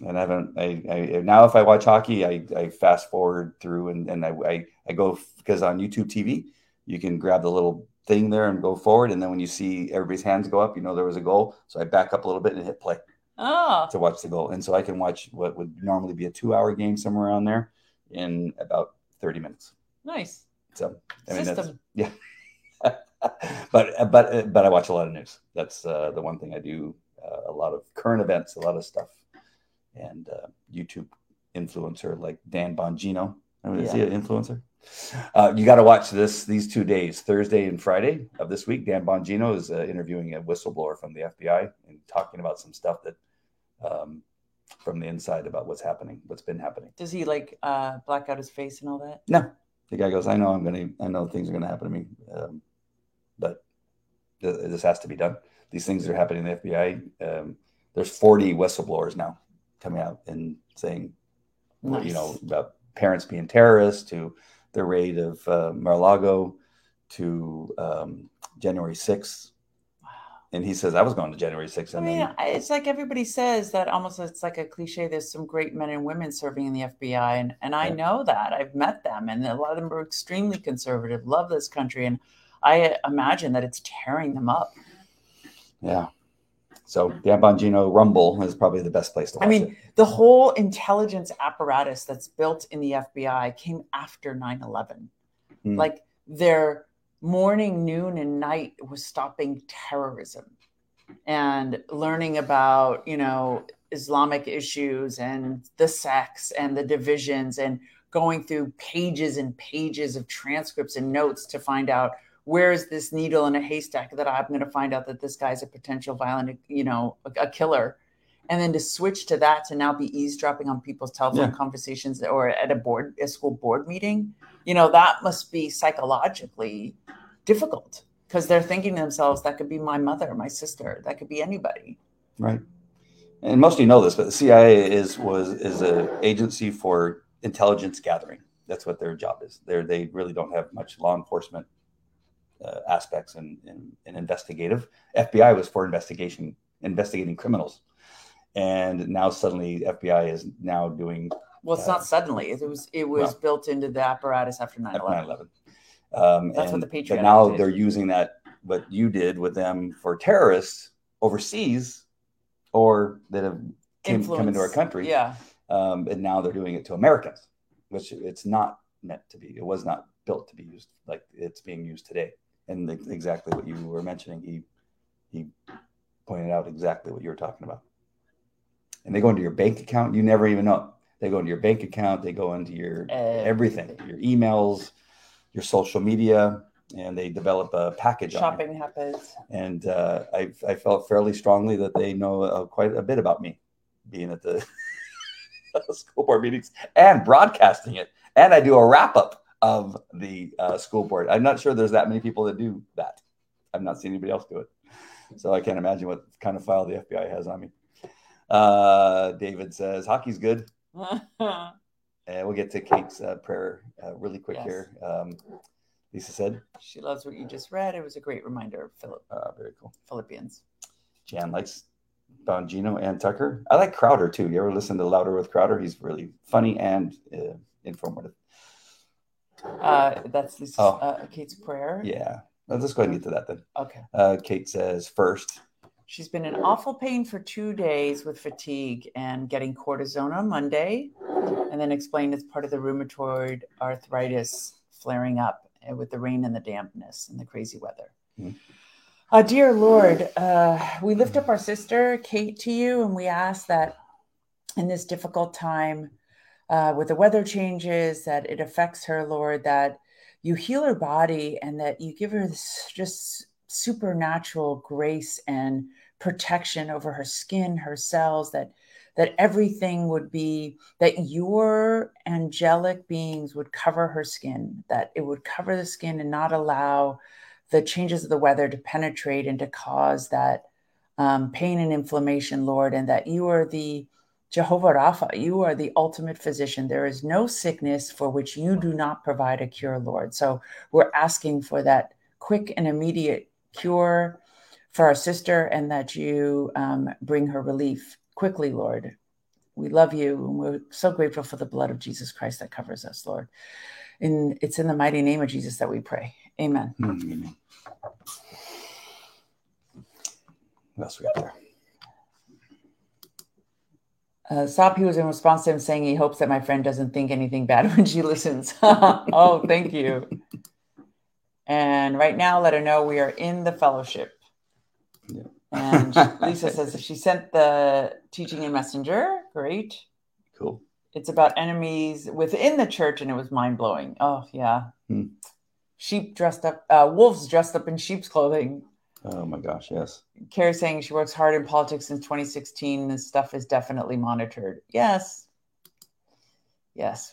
And I haven't, I, I now if I watch hockey, I, I fast forward through and, and I, I, I go because on YouTube TV, you can grab the little thing there and go forward. And then when you see everybody's hands go up, you know there was a goal. So I back up a little bit and hit play Oh, to watch the goal. And so I can watch what would normally be a two hour game somewhere around there in about 30 minutes. nice. So I mean, that's, System. yeah. but but but I watch a lot of news. That's uh, the one thing I do. Uh, a lot of current events, a lot of stuff, and uh, YouTube influencer like Dan Bongino. I mean, Is he an influencer? Uh, you got to watch this these two days, Thursday and Friday of this week. Dan Bongino is uh, interviewing a whistleblower from the FBI and talking about some stuff that um, from the inside about what's happening, what's been happening. Does he like uh, black out his face and all that? No, the guy goes, I know I'm to, I know things are going to happen to me, um, but th- this has to be done. These things that are happening in the FBI. Um, there's 40 whistleblowers now coming out and saying, well, you know, about parents being terrorists to the raid of uh, Mar-a-Lago to um, January 6th. And he says, I was going to January 6th. I And mean, then, it's like everybody says that almost it's like a cliche. There's some great men and women serving in the FBI, and and I Yeah. know that I've met them, and a lot of them are extremely conservative, love this country, and I imagine that it's tearing them up. yeah. So the Bongino Rumble is probably the best place to watch I mean, it. the whole intelligence apparatus that's built in the FBI came after 9 11. Hmm. Like their morning, noon, and night was stopping terrorism and learning about, you know, Islamic issues and the sex and the divisions and going through pages and pages of transcripts and notes to find out where is this needle in a haystack that I'm going to find out that this guy's a potential violent, you know, a, a killer. And then to switch to that to now be eavesdropping on people's telephone Yeah. conversations or at a board, a school board meeting, you know, that must be psychologically difficult because they're thinking to themselves, that could be my mother, my sister, that could be anybody. Right. And most of you know this, but the CIA is was is an agency for intelligence gathering. That's what their job is. They they really don't have much law enforcement uh, aspects and in, in, investigative. FBI was for investigation, investigating criminals, and now suddenly FBI is now doing Well, it's Uh, not suddenly. It was it was built into the apparatus after 9 after 11. 9/11. Um, That's what the Patriot But now they're using that what you did with them for terrorists overseas, or that have came, come into our country. Yeah. um, and now they're doing it to Americans, which it's not meant to be. It was not built to be used like it's being used today. And the, exactly what you were mentioning, he he pointed out exactly what you were talking about. And they go into your bank account. You never even know. They go into your bank account. They go into your everything, Everything. your emails, your social media, and they develop a package on Shopping happens. and uh, I, I felt fairly strongly that they know uh, quite a bit about me being at the school board meetings and broadcasting it and i do a wrap up of the uh, school board i'm not sure there's that many people that do that i've not seen anybody else do it so i can't imagine what kind of file the fbi has on me uh, david says hockey's good and we'll get to kate's uh, prayer uh, really quick Yes. here um, lisa said she loves what you just read. It was a great reminder of Philip, uh, very cool Philippians. Jan likes Bongino and Tucker. I like Crowder too. You ever listen to Louder with Crowder? He's really funny and uh, informative. Uh, that's Lisa's, Oh. uh, Kate's prayer. Yeah. Let's go ahead and get to that then. Okay. Uh, Kate says first, She's been in awful pain for two days with fatigue and getting cortisone on Monday, and then explained it's part of the rheumatoid arthritis flaring up uh, with the rain and the dampness and the crazy weather. Mhm. Uh, dear Lord, uh, we lift up our sister Kate to you, and we ask that in this difficult time uh, with the weather changes, that it affects her, Lord, that you heal her body and that you give her this just supernatural grace and protection over her skin, her cells, that that everything would be that your angelic beings would cover her skin, that it would cover the skin and not allow the changes of the weather to penetrate and to cause that um, pain and inflammation, Lord, and that you are the Jehovah Rapha, you are the ultimate physician. There is no sickness for which you do not provide a cure, Lord. So we're asking for that quick and immediate cure for our sister and that you um, bring her relief quickly, Lord. We love you and we're so grateful for the blood of Jesus Christ that covers us, Lord. And it's in the mighty name of Jesus that we pray. Amen. Amen. What else we got there? Uh, was in response to him saying he hopes that my friend doesn't think anything bad when she listens. oh, thank you. And right now, let her know we are in the fellowship. Yeah. And Lisa says she sent the teaching in Messenger. Great. Cool. It's about enemies within the church, and it was mind blowing. Oh, yeah. Hmm. Sheep dressed up, uh, wolves dressed up in sheep's clothing. Oh my gosh, yes. Carrie saying she works hard in politics since 2016 This stuff is definitely monitored. Yes. Yes.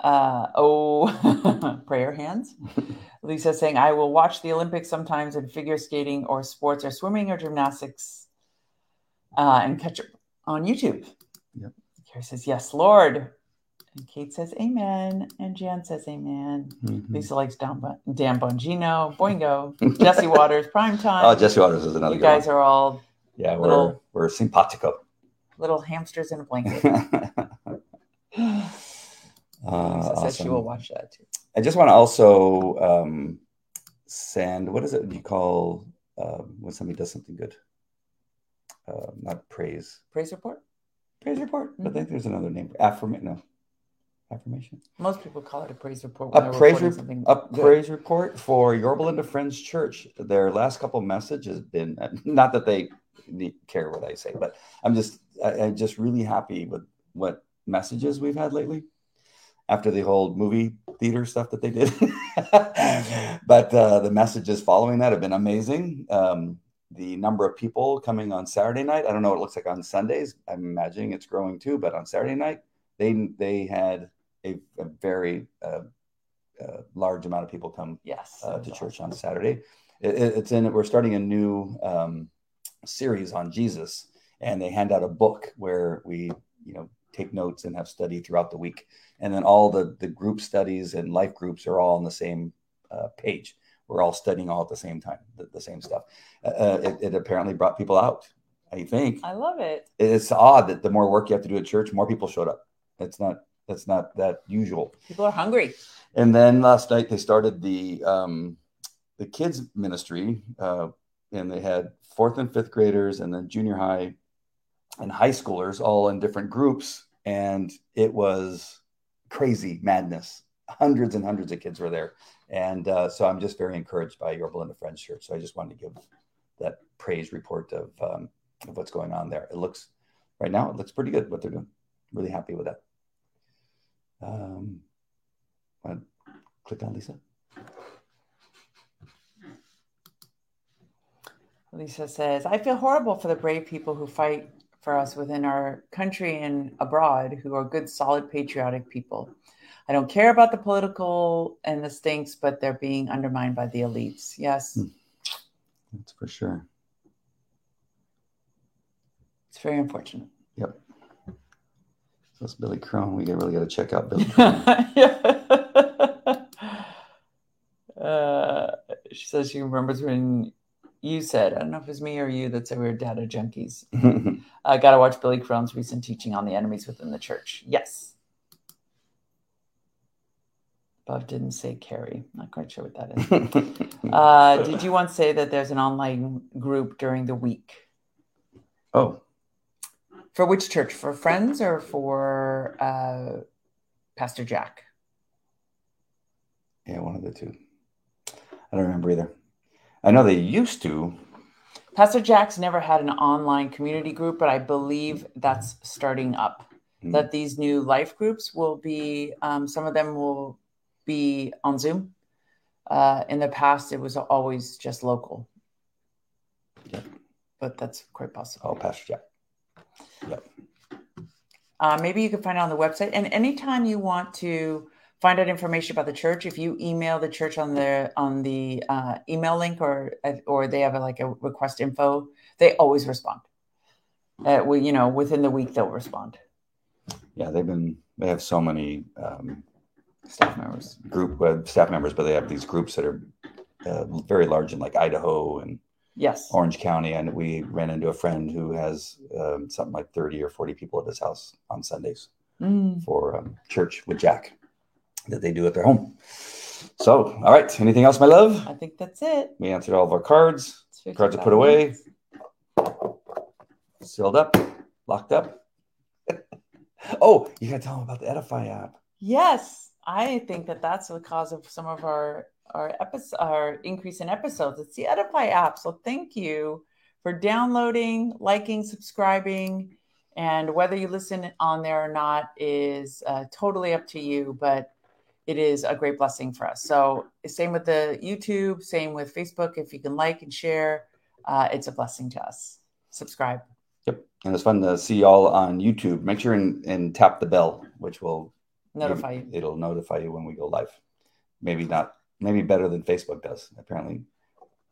Uh, oh, prayer hands. Lisa saying, I will watch the Olympics sometimes in figure skating or sports or swimming or gymnastics uh, and catch it on YouTube. Yep. Carrie says, Yes, Lord. And Kate says, Amen. And Jan says, Amen. Mhm. Lisa likes Dan, Dan Bongino, Boingo, Jesse Watters, Prime Time. Oh, Jesse Watters is another you guys one. are all Yeah, we're little- we're simpatico. little hamsters in a blanket. uh, Lisa says she will watch that too. I just want to also um, send what is it you call um, when somebody does something good? Uh, not praise, Praise report. praise report. I Mhm. think there's another name. Affirmation. No, affirmation. Most people call it a praise report. When A praise, rep- something a good. praise report for Yorba Friends Church. Their last couple messages have been not that they care what I say, but I'm just I, I'm just really happy with what messages we've had lately after the whole movie theater stuff that they did. but uh, the messages following that have been amazing. Um, the number of people coming on Saturday night, I don't know what it looks like on Sundays. I'm imagining it's growing too, but on Saturday night, they they had a, a very uh, uh, large amount of people come Yes. uh, to was church on Saturday. It, it- it's in. We're starting a new um, series on Jesus, and they hand out a book where we, you know, take notes and have study throughout the week, and then all the the group studies and life groups are all on the same uh, page. We're all studying all at the same time, the, the same stuff. Uh, it, it apparently brought people out. I think I love it. it's odd that the more work you have to do at church, more people showed up. That's not that's not that usual. People are hungry. And then last night they started the um, the kids ministry, uh, and they had fourth and fifth graders, and then junior high and high schoolers all in different groups, and it was crazy madness. Hundreds and hundreds of kids were there, and uh, so I'm just very encouraged by Yorba Linda Friends Church. So I just wanted to give that praise report of um, of what's going on there. It looks right now it looks pretty good what they're doing. Really happy with that. Um, click on Lisa. Lisa says, I feel horrible for the brave people who fight for us within our country and abroad who are good, solid, patriotic people. I don't care about the political and the stinks, but they're being undermined by the elites. Yes, Hmm. That's for sure. it's very unfortunate. Yep. So it's Billy Crone. We really got to check out Billy. Crone. uh, she says she remembers when you said, I don't know if it was me or you that said we were data junkies. I got to watch Billy Crone's recent teaching on the enemies within the church. Yes. Bob didn't say Carrie. Not quite sure what that is. Uh, did you once say that there's an online group during the week? oh, For which church? For friends or for uh, Pastor Jack? yeah, one of the two. I don't remember either. I know they used to. Pastor Jack's never had an online community group, but I believe that's starting up. Hmm. That these new life groups will be, um, some of them will be on Zoom. Uh, in the past, it was always just local. Yep. But that's quite possible. Oh, Pastor Jack. Yep. Uh, maybe you can find it on the website. And anytime you want to find out information about the church, if you email the church on the on the uh, email link or or they have a, like a request info, they always respond. Uh, we, you know, within the week they'll respond. Yeah, they've been. They have so many um, Staff members. group uh, staff members, but they have these groups that are uh, very large in like Idaho and Yes. Orange County. And we ran into a friend who has um, something like thirty or forty people at his house on Sundays Mm. for um, church with Jack that they do at their home. So, all right. Anything else, my love? I think that's it. We answered all of our cards. Cards are put away, sealed up, locked up. oh, you got to tell them about the Edify app. Yes, I think that that's the cause of some of our our episode, our increase in episodes. It's the Edify app. So thank you for downloading, liking, subscribing, and whether you listen on there or not is uh, totally up to you. But it is a great blessing for us. So same with the YouTube, same with Facebook. If you can like and share, uh, it's a blessing to us. Subscribe. Yep. And it's fun to see y'all on YouTube. Make sure and, and tap the bell, which will Notify you. It'll notify you when we go live. Maybe not, maybe better than Facebook does. Apparently,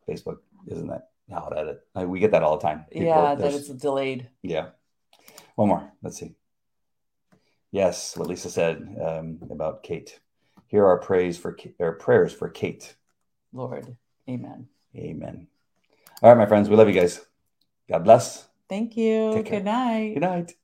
Facebook isn't that hot at it. Like, we get that all the time. People- Yeah, that it's delayed. Yeah. One more. Let's see. Yes, what Lisa said um, about Kate. Here are praise for or prayers for Kate. Lord, Amen. Amen. All right, my friends, we love you guys. God bless. Thank you. Good night. Good night.